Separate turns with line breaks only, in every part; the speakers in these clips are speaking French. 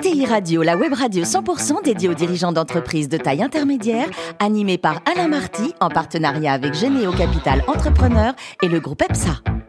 ETI Radio, la web radio 100% dédiée aux dirigeants d'entreprises de taille intermédiaire, animée par Alain Marty en partenariat avec Généo Capital Entrepreneur et le groupe EPSA.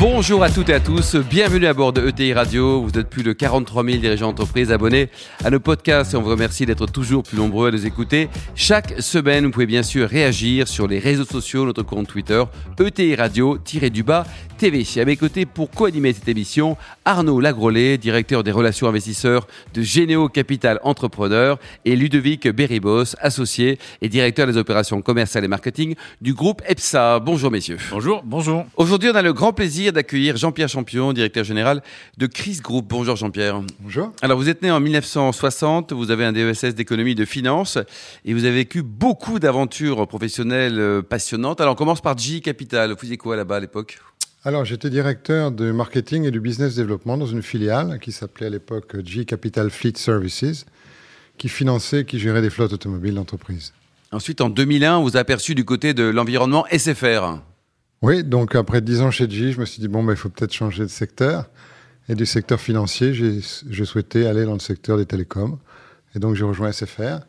Bonjour à toutes et à tous, bienvenue à bord de ETI Radio. Vous êtes plus de 43 000 dirigeants d'entreprise abonnés à nos podcasts et on vous remercie d'être toujours plus nombreux à nous écouter. Chaque semaine, vous pouvez bien sûr réagir sur les réseaux sociaux, notre compte Twitter, ETI Radio-du-bas TV. À mes côtés, pour co-animer cette émission, Arnaud Lagrolet, directeur des relations investisseurs de Généo Capital Entrepreneur, et Ludovic Beribos, associé et directeur des opérations commerciales et marketing du groupe EPSA. Bonjour messieurs.
Bonjour, bonjour.
Aujourd'hui, on a le grand plaisir d'accueillir Jean-Pierre Champion, directeur général de Chris Group. Bonjour Jean-Pierre.
Bonjour.
Alors, vous êtes né en 1960, vous avez un DESS d'économie et de finance, et vous avez vécu beaucoup d'aventures professionnelles euh, passionnantes. Alors, on commence par G Capital. Vous faisiez quoi là-bas à l'époque?
Alors, j'étais directeur de marketing et du business développement dans une filiale qui s'appelait à l'époque G Capital Fleet Services, qui finançait, qui gérait des flottes automobiles d'entreprise.
Ensuite, en 2001, vous avez aperçu du côté de l'environnement SFR.
Oui, donc après 10 ans chez G, je me suis dit, bon, bah, il faut peut-être changer de secteur. Et du secteur financier, j'ai souhaité aller dans le secteur des télécoms. Et donc, j'ai rejoint SFR.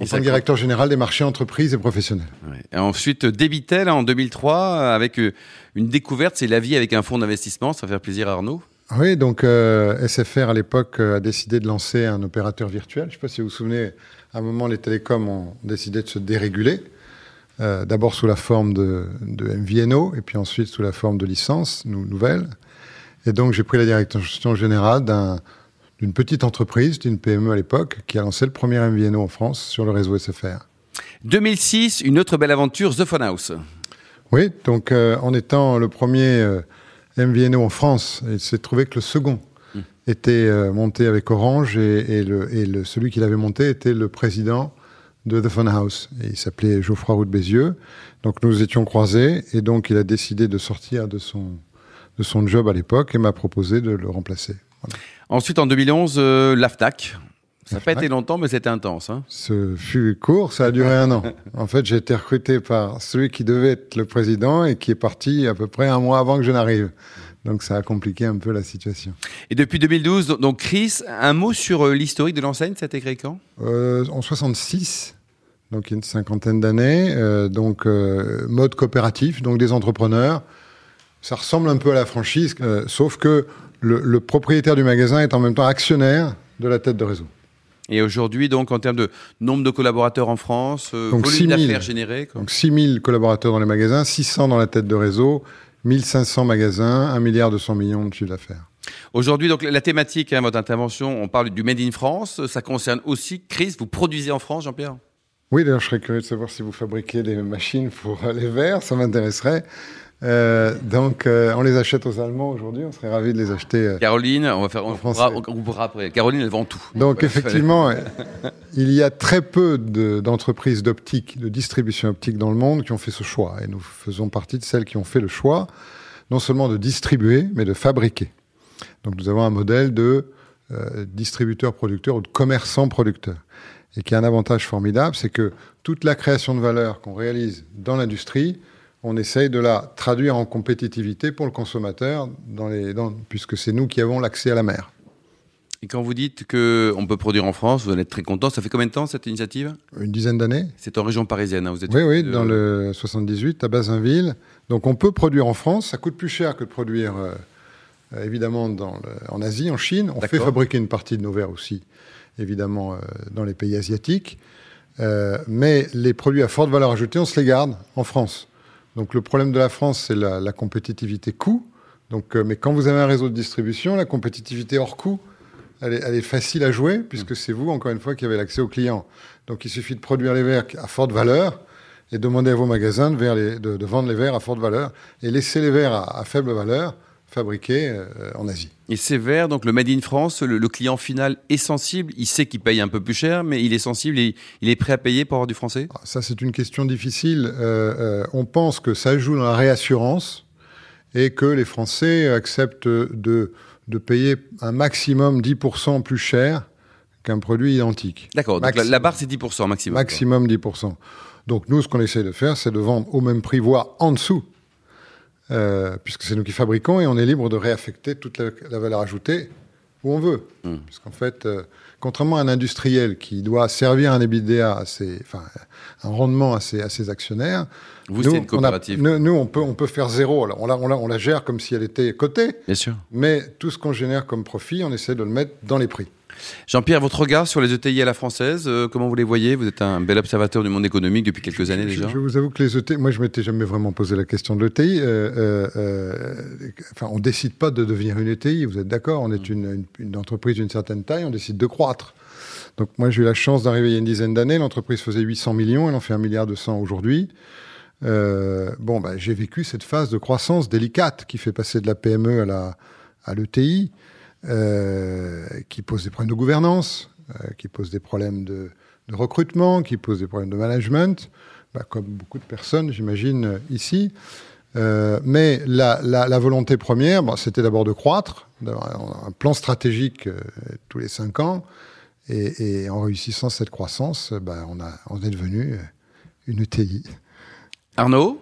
En tant que directeur général des marchés entreprises et professionnels.
Ouais. Et ensuite, Débitel en 2003, avec euh, une découverte, c'est la vie avec un fonds d'investissement. Ça va faire plaisir à Arnaud.
Oui, donc euh, SFR à l'époque euh, a décidé de lancer un opérateur virtuel. Je ne sais pas si vous vous souvenez, à un moment, les télécoms ont décidé de se déréguler. Euh, D'abord sous la forme de, de, MVNO et puis ensuite sous la forme de licences nou nouvelles. Et donc j'ai pris la direction générale d'un d'une petite entreprise, d'une PME à l'époque, qui a lancé le premier MVNO en France sur le réseau SFR.
2006, une autre belle aventure, The Phone House.
Oui, donc euh, en étant le premier euh, MVNO en France, il s'est trouvé que le second mmh. était euh, monté avec Orange et, et, le, et le, celui qui l'avait monté était le président de The Phone House. Et il s'appelait Geoffroy Roux de Bézieux. Donc nous étions croisés et donc il a décidé de sortir de son, de son job à l'époque et m'a proposé de le remplacer.
Voilà. Ensuite, en 2011, euh, l'AFTAC. Ça n'a pas été longtemps, mais c'était intense. Hein
Ce fut court, ça a duré un an. En fait, j'ai été recruté par celui qui devait être le président et qui est parti à peu près un mois avant que je n'arrive. Donc ça a compliqué un peu la situation.
Et depuis 2012, donc Chris, un mot sur euh, l'historique de l'enseigne, ça a été créé quand?
Euh, En 66, donc il y a une cinquantaine d'années. Euh, donc euh, mode coopératif, donc des entrepreneurs. Ça ressemble un peu à la franchise, euh, sauf que le, le, propriétaire du magasin est en même temps actionnaire de la tête de réseau.
Et aujourd'hui, donc, en termes de nombre de collaborateurs en France, donc volume d'affaires générés
quoi. Donc 6 000 collaborateurs dans les magasins, 600 dans la tête de réseau, 1500 magasins, 1 milliard 200 millions de chiffre d'affaires.
Aujourd'hui, donc la thématique, hein, votre intervention, on parle du Made in France. Ça concerne aussi, Chris, vous produisez en France, Jean-Pierre?
Oui, d'ailleurs, je serais curieux de savoir si vous fabriquez des machines pour les verres, ça m'intéresserait. Euh, donc, euh, on les achète aux Allemands aujourd'hui. On serait ravis de les acheter. Euh,
Caroline, on va faire, on pourra, on pourra après. Caroline, elle vend tout.
Donc, effectivement, il y a très peu d'entreprises de, d'optique, de distribution optique dans le monde qui ont fait ce choix. Et nous faisons partie de celles qui ont fait le choix, non seulement de distribuer, mais de fabriquer. Donc, nous avons un modèle de euh, distributeur-producteur ou de commerçant-producteur. Et qui a un avantage formidable, c'est que toute la création de valeur qu'on réalise dans l'industrie, on essaye de la traduire en compétitivité pour le consommateur, dans les, dans, puisque c'est nous qui avons l'accès à la mer.
Et quand vous dites qu'on peut produire en France, vous allez être très content. Ça fait combien de temps cette initiative?
Une dizaine d'années.
C'est en région parisienne, hein, vous êtes
Oui, oui, de... dans le 78, à Bazinville. Donc on peut produire en France. Ça coûte plus cher que de produire, euh, évidemment, dans le, en Asie, en Chine. On fait fabriquer une partie de nos verres aussi, évidemment, euh, dans les pays asiatiques. Euh, mais les produits à forte valeur ajoutée, on se les garde en France. Donc le problème de la France, c'est la, compétitivité coût. Donc, euh, mais quand vous avez un réseau de distribution, la compétitivité hors coût, elle est, facile à jouer puisque c'est vous, encore une fois, qui avez l'accès aux clients. Donc il suffit de produire les verres à forte valeur et demander à vos magasins de, vendre les verres à forte valeur et laisser les verres à faible valeur fabriqués euh, en Asie.
Et ces verres, donc le Made in France, le, le client final est sensible, il sait qu'il paye un peu plus cher, mais il est sensible et il est prêt à payer pour avoir du français?
Ça, c'est une question difficile. Euh, euh, on pense que ça joue dans la réassurance et que les Français acceptent de, de payer un maximum 10% plus cher qu'un produit identique.
D'accord, donc la, la, barre c'est 10% maximum.
Maximum quoi. 10%. Donc nous, ce qu'on essaie de faire, c'est de vendre au même prix, voire en dessous, puisque c'est nous qui fabriquons et on est libre de réaffecter toute la, valeur ajoutée où on veut. Hmm. Puisqu'en fait, contrairement à un industriel qui doit servir un EBITDA, à ses, enfin, un rendement à ses, à ses actionnaires,
vous, c'est une coopérative.
nous, on, peut, on peut faire zéro. Alors, on, la, on, la, on la gère comme si elle était cotée.
Bien sûr.
Mais tout ce qu'on génère comme profit, on essaie de le mettre dans les prix.
Jean-Pierre, votre regard sur les ETI à la française, euh, comment vous les voyez? Vous êtes un bel observateur du monde économique depuis quelques années déjà.
Je, vous avoue que les ETI, moi je m'étais jamais vraiment posé la question de l'ETI. Euh, euh, euh, enfin, on décide pas de devenir une ETI, vous êtes d'accord? On est une, une, entreprise d'une certaine taille, on décide de croître. Donc moi j'ai eu la chance d'arriver il y a une dizaine d'années, l'entreprise faisait 800 millions, elle en fait un milliard de aujourd'hui. bon, bah, j'ai vécu cette phase de croissance délicate qui fait passer de la PME à la à l'ETI. Euh, qui pose des problèmes de gouvernance, euh, qui pose des problèmes de, recrutement, qui pose des problèmes de management, bah, comme beaucoup de personnes, j'imagine, ici. Euh, mais la, volonté première, c'était d'abord de croître, d'avoir un plan stratégique tous les cinq ans. Et, en réussissant cette croissance, bah, on, on est devenu une ETI.
Arnaud?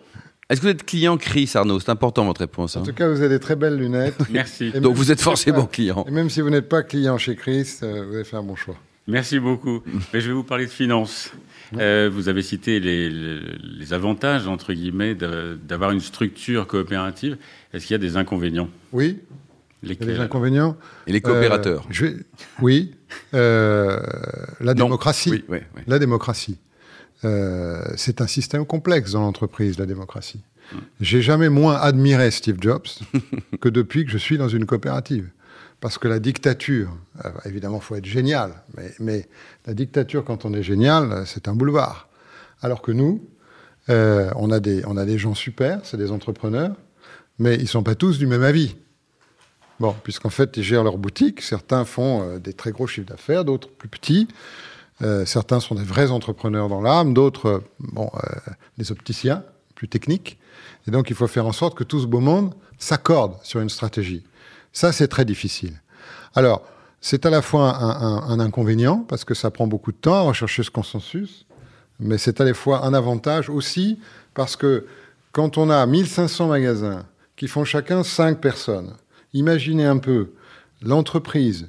Est-ce que vous êtes client Chris, Arnaud? C'est important votre réponse.
En hein. tout cas, vous avez des très belles lunettes.
Merci.
Donc vous êtes forcément client.
Et même si vous n'êtes pas client chez Chris, euh, vous avez fait un bon choix.
Merci beaucoup. Mais je vais vous parler de finances. Euh, vous avez cité les, avantages, entre guillemets, d'avoir une structure coopérative. Est-ce qu'il y a des inconvénients?
Oui. Lesquels Il y a des inconvénients.
Et les coopérateurs
euh, je Oui. la démocratie. Oui, oui, la démocratie. Euh, c'est un système complexe dans l'entreprise, la démocratie. J'ai jamais moins admiré Steve Jobs que depuis que je suis dans une coopérative. Parce que la dictature, euh, évidemment, il faut être génial, mais, la dictature, quand on est génial, c'est un boulevard. Alors que nous, euh, on, a des, on a des gens super, c'est des entrepreneurs, mais ils ne sont pas tous du même avis. Bon, puisqu'en fait, ils gèrent leur boutique, certains font des très gros chiffres d'affaires, d'autres plus petits. Euh, certains sont des vrais entrepreneurs dans l'âme, d'autres, bon, euh, des opticiens plus techniques. Et donc, il faut faire en sorte que tout ce beau monde s'accorde sur une stratégie. Ça, c'est très difficile. Alors, c'est à la fois un, un, inconvénient, parce que ça prend beaucoup de temps à rechercher ce consensus, mais c'est à la fois un avantage aussi, parce que quand on a 1500 magasins qui font chacun 5 personnes, imaginez un peu l'entreprise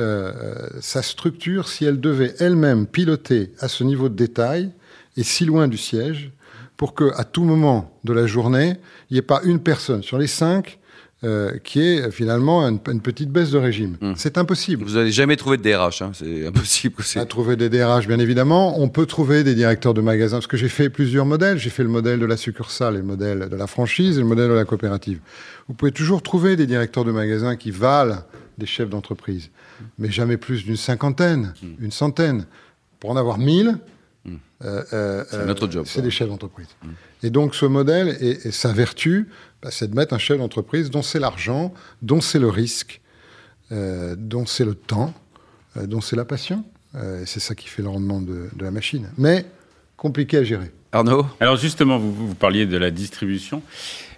euh, sa structure, si elle devait elle-même piloter à ce niveau de détail et si loin du siège, pour que à tout moment de la journée, il n'y ait pas une personne sur les cinq euh, qui ait finalement une, petite baisse de régime. Hmm. C'est impossible.
Vous n'allez jamais trouver de DRH, hein. c'est impossible.
À trouver des DRH, bien évidemment. On peut trouver des directeurs de magasins, parce que j'ai fait plusieurs modèles. J'ai fait le modèle de la succursale, et le modèle de la franchise et le modèle de la coopérative. Vous pouvez toujours trouver des directeurs de magasins qui valent des chefs d'entreprise mais jamais plus d'une cinquantaine, une centaine. Pour en avoir mille,
euh, euh, c'est notre job.
C'est des chefs d'entreprise. Hmm. Et donc ce modèle et, sa vertu, bah, c'est de mettre un chef d'entreprise dont c'est l'argent, dont c'est le risque, euh, dont c'est le temps, dont c'est la passion. c'est ça qui fait le rendement de, de la machine. Mais compliqué à gérer.
Arnaud
Alors justement, vous, vous, parliez de la distribution.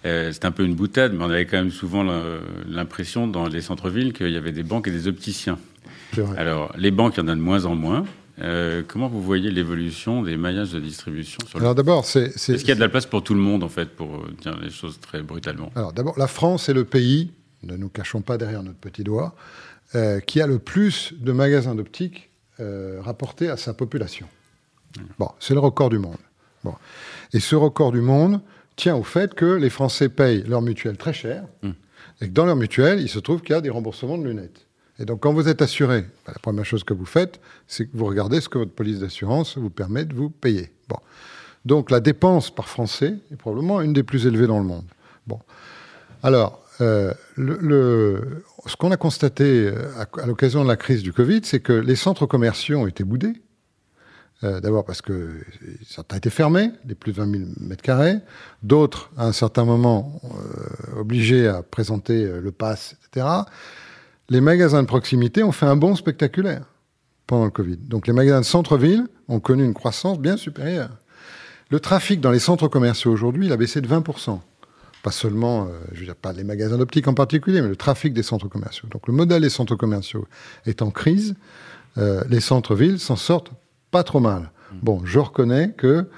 Euh, c'est un peu une boutade, mais on avait quand même souvent l'impression dans les centres-villes qu'il y avait des banques et des opticiens. Vrai. Alors, les banques, il y en a de moins en moins. Euh, comment vous voyez l'évolution des maillages de distribution
sur Alors d'abord, c'est...
Est-ce qu'il y a de la place pour tout le monde, en fait, pour euh, dire les choses très brutalement?
Alors d'abord, la France est le pays, ne nous cachons pas derrière notre petit doigt, euh, qui a le plus de magasins d'optique euh, rapportés à sa population. Bon, c'est le record du monde. Bon. Et ce record du monde, tient au fait que les Français payent leur mutuelle très cher, hmm. et que dans leur mutuelle, il se trouve qu'il y a des remboursements de lunettes. Et donc, quand vous êtes assuré, bah, la première chose que vous faites, c'est que vous regardez ce que votre police d'assurance vous permet de vous payer. Bon. Donc, la dépense par Français est probablement une des plus élevées dans le monde. Bon. Alors, euh, le, ce qu'on a constaté euh, à, à l'occasion de la crise du Covid, c'est que les centres commerciaux ont été boudés. Euh, d'abord parce que certains étaient fermés, les plus de 20 000 mètres carrés. D'autres, à un certain moment, euh, obligés à présenter euh, le pass, etc. Les magasins de proximité ont fait un bond spectaculaire pendant le Covid. Donc les magasins de centre-ville ont connu une croissance bien supérieure. Le trafic dans les centres commerciaux aujourd'hui, il a baissé de 20%. Pas seulement, je veux dire, pas les magasins d'optique en particulier, mais le trafic des centres commerciaux. Donc le modèle des centres commerciaux est en crise. les centres-villes s'en sortent pas trop mal. Bon, je reconnais que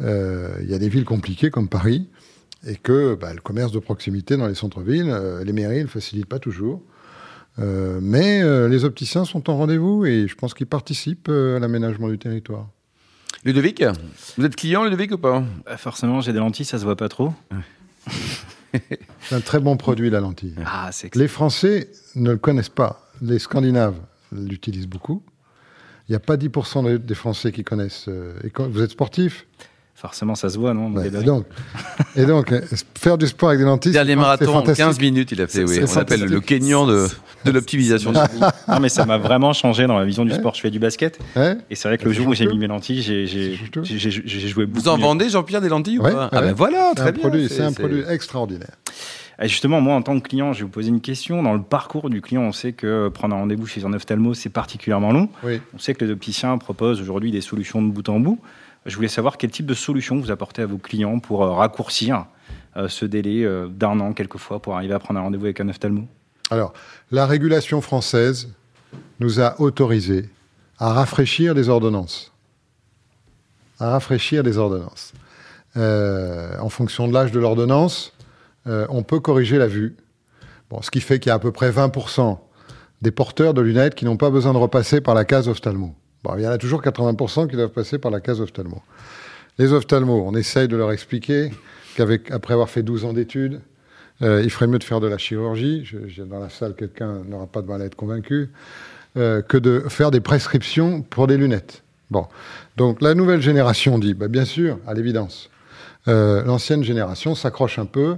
euh, il y a des villes compliquées comme Paris et que bah, le commerce de proximité dans les centres-villes, les mairies ne le facilitent pas toujours. mais les opticiens sont en rendez-vous et je pense qu'ils participent à l'aménagement du territoire.
Ludovic, vous êtes client Ludovic ou pas?
Forcément, j'ai des lentilles, ça se voit pas trop.
C'est un très bon produit, la lentille. Ah, les Français ne le connaissent pas. Les Scandinaves l'utilisent beaucoup. Il n'y a pas 10% des Français qui connaissent. Euh, et quand vous êtes sportif?
Forcément, ça se voit, non
et, donc, et donc, faire du sport avec des lentilles.
Dernier marathon, 15 minutes, il a fait, oui. On appelle le Kenyan de, de l'optimisation.
non, mais ça m'a vraiment changé dans ma vision du sport. Je fais du basket. Et c'est vrai que le jour où j'ai mis mes lentilles, j'ai joué beaucoup.
Vous en vendez, Jean-Pierre, des lentilles ou pas? Ah ben voilà, très bien.
C'est un produit extraordinaire.
Et justement, moi, en tant que client, je vais vous poser une question. Dans le parcours du client, on sait que prendre un rendez-vous chez un ophtalmo, c'est particulièrement long. On sait que les opticiens proposent aujourd'hui des solutions de bout en bout. Je voulais savoir quel type de solution vous apportez à vos clients pour euh, raccourcir euh, ce délai euh, d'un an, quelquefois, pour arriver à prendre un rendez-vous avec un ophtalmo
Alors, la régulation française nous a autorisé à rafraîchir les ordonnances. À rafraîchir les ordonnances. en fonction de l'âge de l'ordonnance, on peut corriger la vue. Bon, ce qui fait qu'il y a à peu près 20% des porteurs de lunettes qui n'ont pas besoin de repasser par la case ophtalmo il y en a toujours 80% qui doivent passer par la case ophtalmo. Les ophtalmos, on essaye de leur expliquer qu'après avoir fait 12 ans d'études, euh, il ferait mieux de faire de la chirurgie. Dans la salle, quelqu'un n'aura pas de mal à être convaincu. Euh, que de faire des prescriptions pour des lunettes. Bon. Donc la nouvelle génération dit, bah, bien sûr, à l'évidence. Euh, l'ancienne génération s'accroche un peu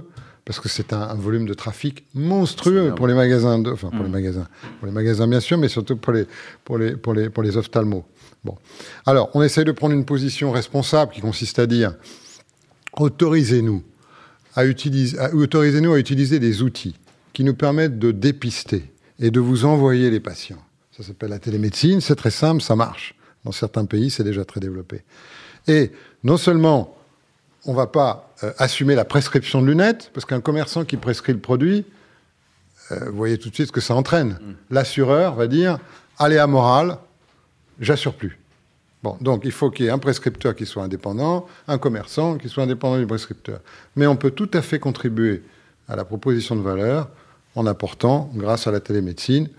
parce que c'est un, volume de trafic monstrueux pour les magasins, de, enfin pour les mm. magasins, pour les magasins bien sûr, mais surtout pour les pour les pour les pour les ophtalmos. Bon, alors on essaye de prendre une position responsable qui consiste à dire autorisez-nous à utiliser, autorisez-nous à utiliser des outils qui nous permettent de dépister et de vous envoyer les patients. Ça s'appelle la télémédecine, c'est très simple, ça marche. Dans certains pays, c'est déjà très développé. Et non seulement on ne va pas euh, assumer la prescription de lunettes, parce qu'un commerçant qui prescrit le produit, euh, vous voyez tout de suite ce que ça entraîne. Mm. L'assureur va dire aléa moral, j'assure plus. Bon, donc il faut qu'il y ait un prescripteur qui soit indépendant, un commerçant qui soit indépendant du prescripteur. Mais on peut tout à fait contribuer à la proposition de valeur en apportant, grâce à la télémédecine,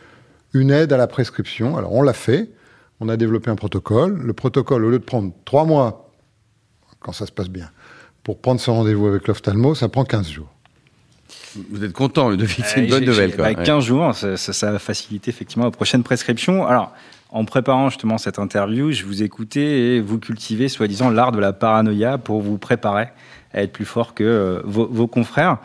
une aide à la prescription. Alors on l'a fait, on a développé un protocole. Le protocole, au lieu de prendre trois mois, quand ça se passe bien, pour prendre son rendez-vous avec l'ophtalmo, ça prend 15 jours.
Vous êtes content, Ludovic, c'est une bonne nouvelle.
Quoi. 15 jours, ça, ça, va faciliter effectivement la prochaine prescription. Alors, en préparant justement cette interview, je vous écoutais et vous cultivez soi-disant l'art de la paranoïa pour vous préparer à être plus fort que euh, vos, confrères.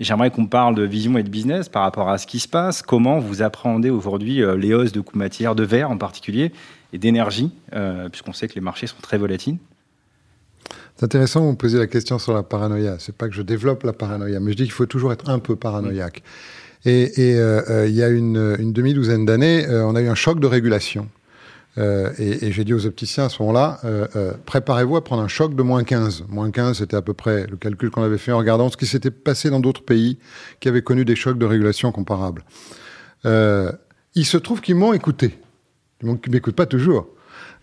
J'aimerais qu'on parle de vision et de business par rapport à ce qui se passe. Comment vous appréhendez aujourd'hui euh, les hausses de coûts matières, de verre en particulier, et d'énergie, euh, puisqu'on sait que les marchés sont très volatiles
c'est intéressant, vous me posez la question sur la paranoïa. C'est pas que je développe la paranoïa, mais je dis qu'il faut toujours être un peu paranoïaque. Et, euh, euh, il y a une, demi-douzaine d'années, euh, on a eu un choc de régulation. et, j'ai dit aux opticiens à ce moment-là, préparez-vous à prendre un choc de moins 15. Moins 15, c'était à peu près le calcul qu'on avait fait en regardant ce qui s'était passé dans d'autres pays qui avaient connu des chocs de régulation comparables. il se trouve qu'ils m'ont écouté. Ils m'écoutent pas toujours.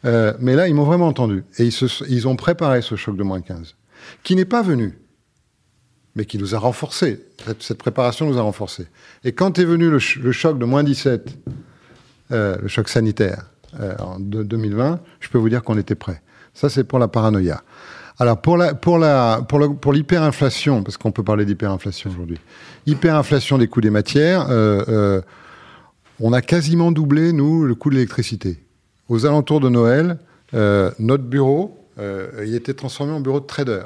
Euh, mais là, ils m'ont vraiment entendu. Et ils, ils, ont préparé ce choc de moins 15, qui n'est pas venu, mais qui nous a renforcés. Cette, préparation nous a renforcés. Et quand est venu le, choc de moins 17, euh, le choc sanitaire, euh, en 2020, je peux vous dire qu'on était prêt. Ça, c'est pour la paranoïa. Alors, pour la, pour la, pour, pour l'hyperinflation, parce qu'on peut parler d'hyperinflation aujourd'hui, hyperinflation des coûts des matières, on a quasiment doublé, nous, le coût de l'électricité aux alentours de Noël, euh, notre bureau, euh, il était transformé en bureau de trader.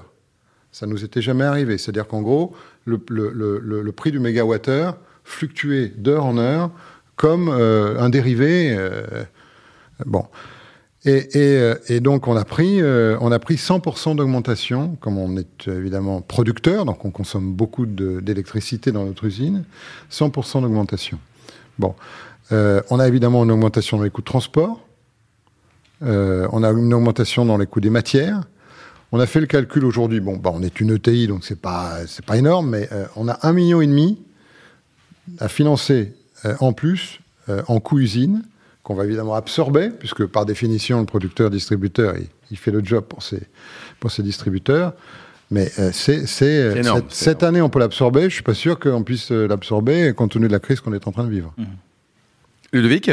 Ça nous était jamais arrivé. C'est-à-dire qu'en gros, le, prix du mégawattheure fluctuait d'heure en heure comme euh, un dérivé. bon. Et, donc on a pris, on a pris 100% d'augmentation, comme on est évidemment producteur, donc on consomme beaucoup d'électricité dans notre usine, 100% d'augmentation. Bon, on a évidemment une augmentation dans les coûts de transport, euh, on a une augmentation dans les coûts des matières. On a fait le calcul aujourd'hui. Bon, bah, on est une ETI, donc c'est pas c'est pas énorme, mais euh, on a un million et demi à financer euh, en plus en coûts usine qu'on va évidemment absorber, puisque par définition le producteur distributeur il, fait le job pour ses pour ses distributeurs. Mais c'est, cette, année, on peut l'absorber. Je suis pas sûr qu'on puisse l'absorber compte tenu de la crise qu'on est en train de vivre. Mmh.
Ludovic?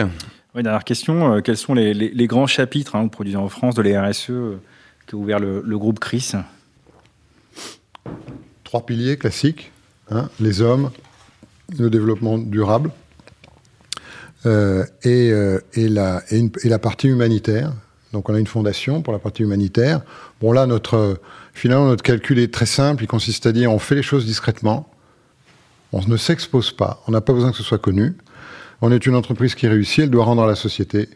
Oui, dernière question. quels sont les, grands chapitres hein, produits en France de l'ERSE qu'a ouvert le, groupe CRIS
Trois piliers classiques. Hein, les hommes, le développement durable euh, et, euh, la, partie humanitaire. Donc on a une fondation pour la partie humanitaire. Bon là, finalement, notre calcul est très simple. Il consiste à dire on fait les choses discrètement, on ne s'expose pas, on n'a pas besoin que ce soit connu. On est une entreprise qui réussit, elle doit rendre à la société.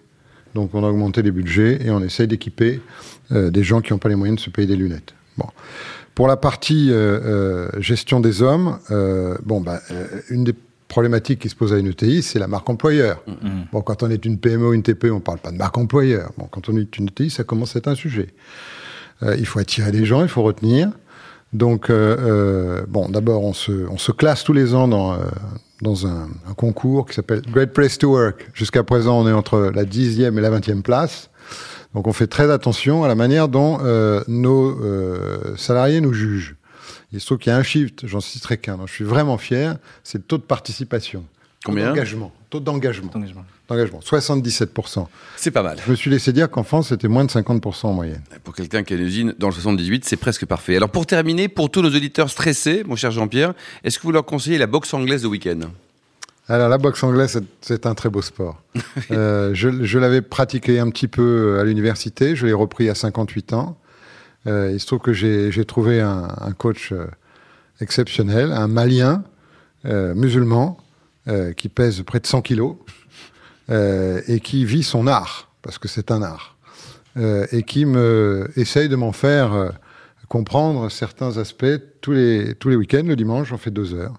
Donc on a augmenté les budgets et on essaye d'équiper euh, des gens qui n'ont pas les moyens de se payer des lunettes. Bon. Pour la partie euh, euh, gestion des hommes, euh, bon, bah, une des problématiques qui se pose à une ETI, c'est la marque employeur. Mm-hmm. Bon, quand on est une PME ou une TPE, on ne parle pas de marque employeur. Bon, quand on est une ETI, ça commence à être un sujet. il faut attirer les gens, il faut retenir. Donc, bon, d'abord, on se, on se, classe tous les ans dans, dans un, un, concours qui s'appelle Great Place to Work. Jusqu'à présent, on est entre la 10e et la 20e place. Donc on fait très attention à la manière dont euh, nos euh, salariés nous jugent. Il se trouve qu'il y a un shift, j'en citerai qu'un, je suis vraiment fier, c'est le taux de participation.
Combien
D'engagement. Taux d'engagement. D'engagement. 77%.
C'est pas mal.
Je me suis laissé dire qu'en France, c'était moins de 50% en moyenne.
Pour quelqu'un qui a une usine dans le 78, c'est presque parfait. Alors pour terminer, pour tous nos auditeurs stressés, mon cher Jean-Pierre, est-ce que vous leur conseillez la boxe anglaise de week-end?
Alors la boxe anglaise, c'est un très beau sport. euh, je, je l'avais pratiqué un petit peu à l'université, je l'ai repris à 58 ans. Euh, il se trouve que j'ai trouvé un, un coach euh, exceptionnel, un Malien euh, musulman euh, qui pèse près de 100 kilos euh, et qui vit son art, parce que c'est un art, et qui me essaye de m'en faire comprendre certains aspects tous les, tous les week-ends. Le dimanche, on fait deux heures.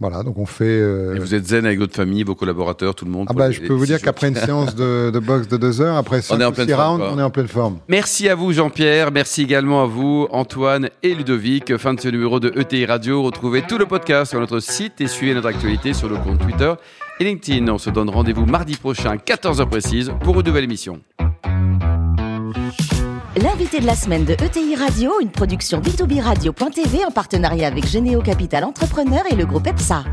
Voilà, donc on fait. Euh,
Et vous êtes zen avec votre famille, vos collaborateurs, tout le monde.
Ah bah, je peux vous dire qu'après une séance de, de, boxe de deux heures, après
on est en pleine rounds,
on est en pleine forme.
Merci à vous Jean-Pierre, merci également à vous Antoine et Ludovic. Fin de ce numéro de ETI Radio. Retrouvez tout le podcast sur notre site et suivez notre actualité sur le compte Twitter et LinkedIn. On se donne rendez-vous mardi prochain, 14h précise, pour une nouvelle émission.
L'invité de la semaine de ETI Radio, une production B2B Radio.tv en partenariat avec Généo Capital Entrepreneur et le groupe EPSA.